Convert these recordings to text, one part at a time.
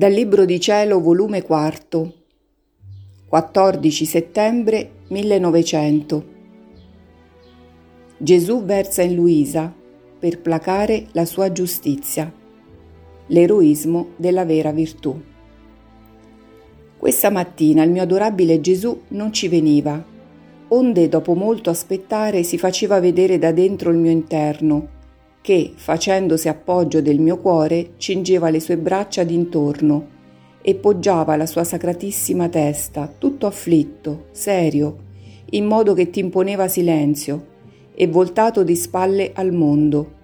Dal Libro di Cielo, volume 4, 14 settembre 1900. Gesù versa in Luisa per placare la sua giustizia, l'eroismo della vera virtù. Questa mattina il mio adorabile Gesù non ci veniva, onde dopo molto aspettare si faceva vedere da dentro il mio interno che, facendosi appoggio del mio cuore, cingeva le sue braccia d'intorno e poggiava la sua sacratissima testa, tutto afflitto, serio, in modo che ti imponeva silenzio e voltato di spalle al mondo.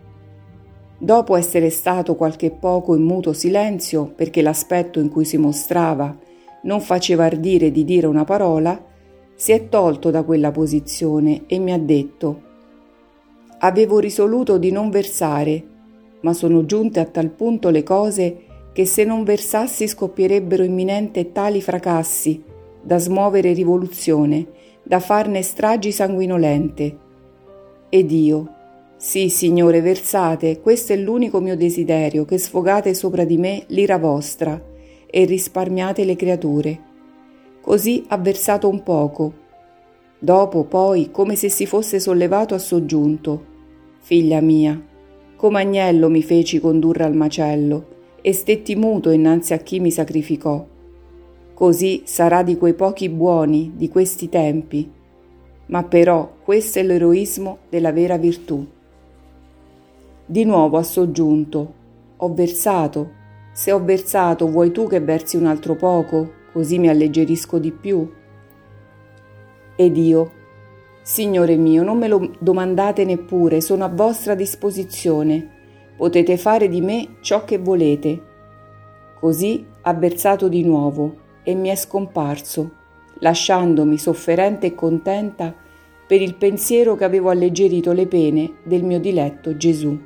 Dopo essere stato qualche poco in muto silenzio, perché l'aspetto in cui si mostrava non faceva ardire di dire una parola, si è tolto da quella posizione e mi ha detto Avevo risoluto di non versare, ma sono giunte a tal punto le cose che se non versassi scoppierebbero imminente tali fracassi da smuovere rivoluzione, da farne stragi sanguinolente. Ed io, sì, Signore, versate, questo è l'unico mio desiderio, che sfogate sopra di me l'ira vostra e risparmiate le creature. Così ha versato un poco, Dopo, poi, come se si fosse sollevato, ha soggiunto. Figlia mia, come agnello mi feci condurre al macello e stetti muto innanzi a chi mi sacrificò. Così sarà di quei pochi buoni di questi tempi. Ma però questo è l'eroismo della vera virtù. Di nuovo ha soggiunto. Ho versato. Se ho versato, vuoi tu che versi un altro poco, così mi alleggerisco di più? Ed io, Signore mio, non me lo domandate neppure, sono a vostra disposizione. Potete fare di me ciò che volete. Così ha versato di nuovo e mi è scomparso, lasciandomi sofferente e contenta per il pensiero che avevo alleggerito le pene del mio diletto Gesù.